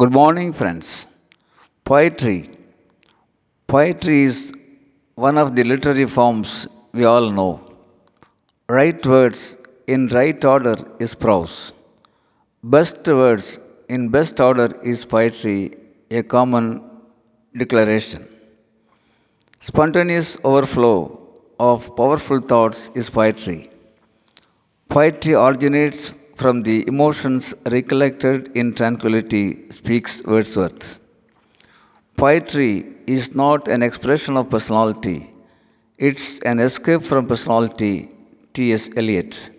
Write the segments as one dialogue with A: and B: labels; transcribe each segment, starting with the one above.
A: Good morning, friends. Poetry. Poetry is one of the literary forms we all know. Right words in right order is prose. Best words in best order is poetry, a common declaration. Spontaneous overflow of powerful thoughts is poetry. Poetry originates from the emotions recollected in tranquility, speaks Wordsworth. Poetry is not an expression of personality, it's an escape from personality, T.S. Eliot.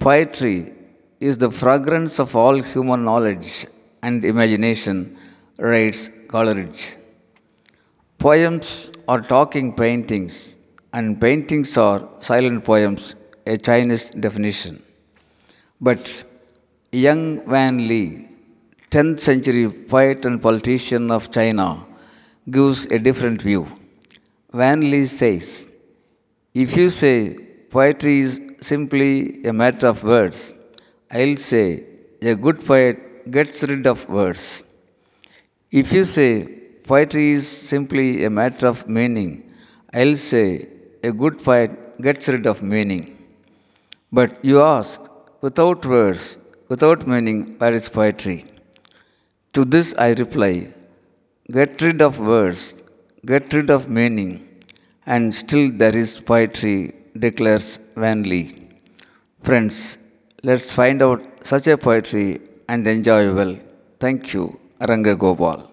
A: Poetry is the fragrance of all human knowledge and imagination, writes Coleridge. Poems are talking paintings, and paintings are silent poems, a Chinese definition. But young Van Li, 10th century poet and politician of China, gives a different view. Van Li says, If you say poetry is simply a matter of words, I'll say a good poet gets rid of words. If you say poetry is simply a matter of meaning, I'll say a good poet gets rid of meaning. But you ask, without words, without meaning, where is poetry? To this I reply, get rid of words, get rid of meaning, and still there is poetry, declares Wanli. Friends, let's find out such a poetry and enjoy well. Thank you, Ranga Gopal.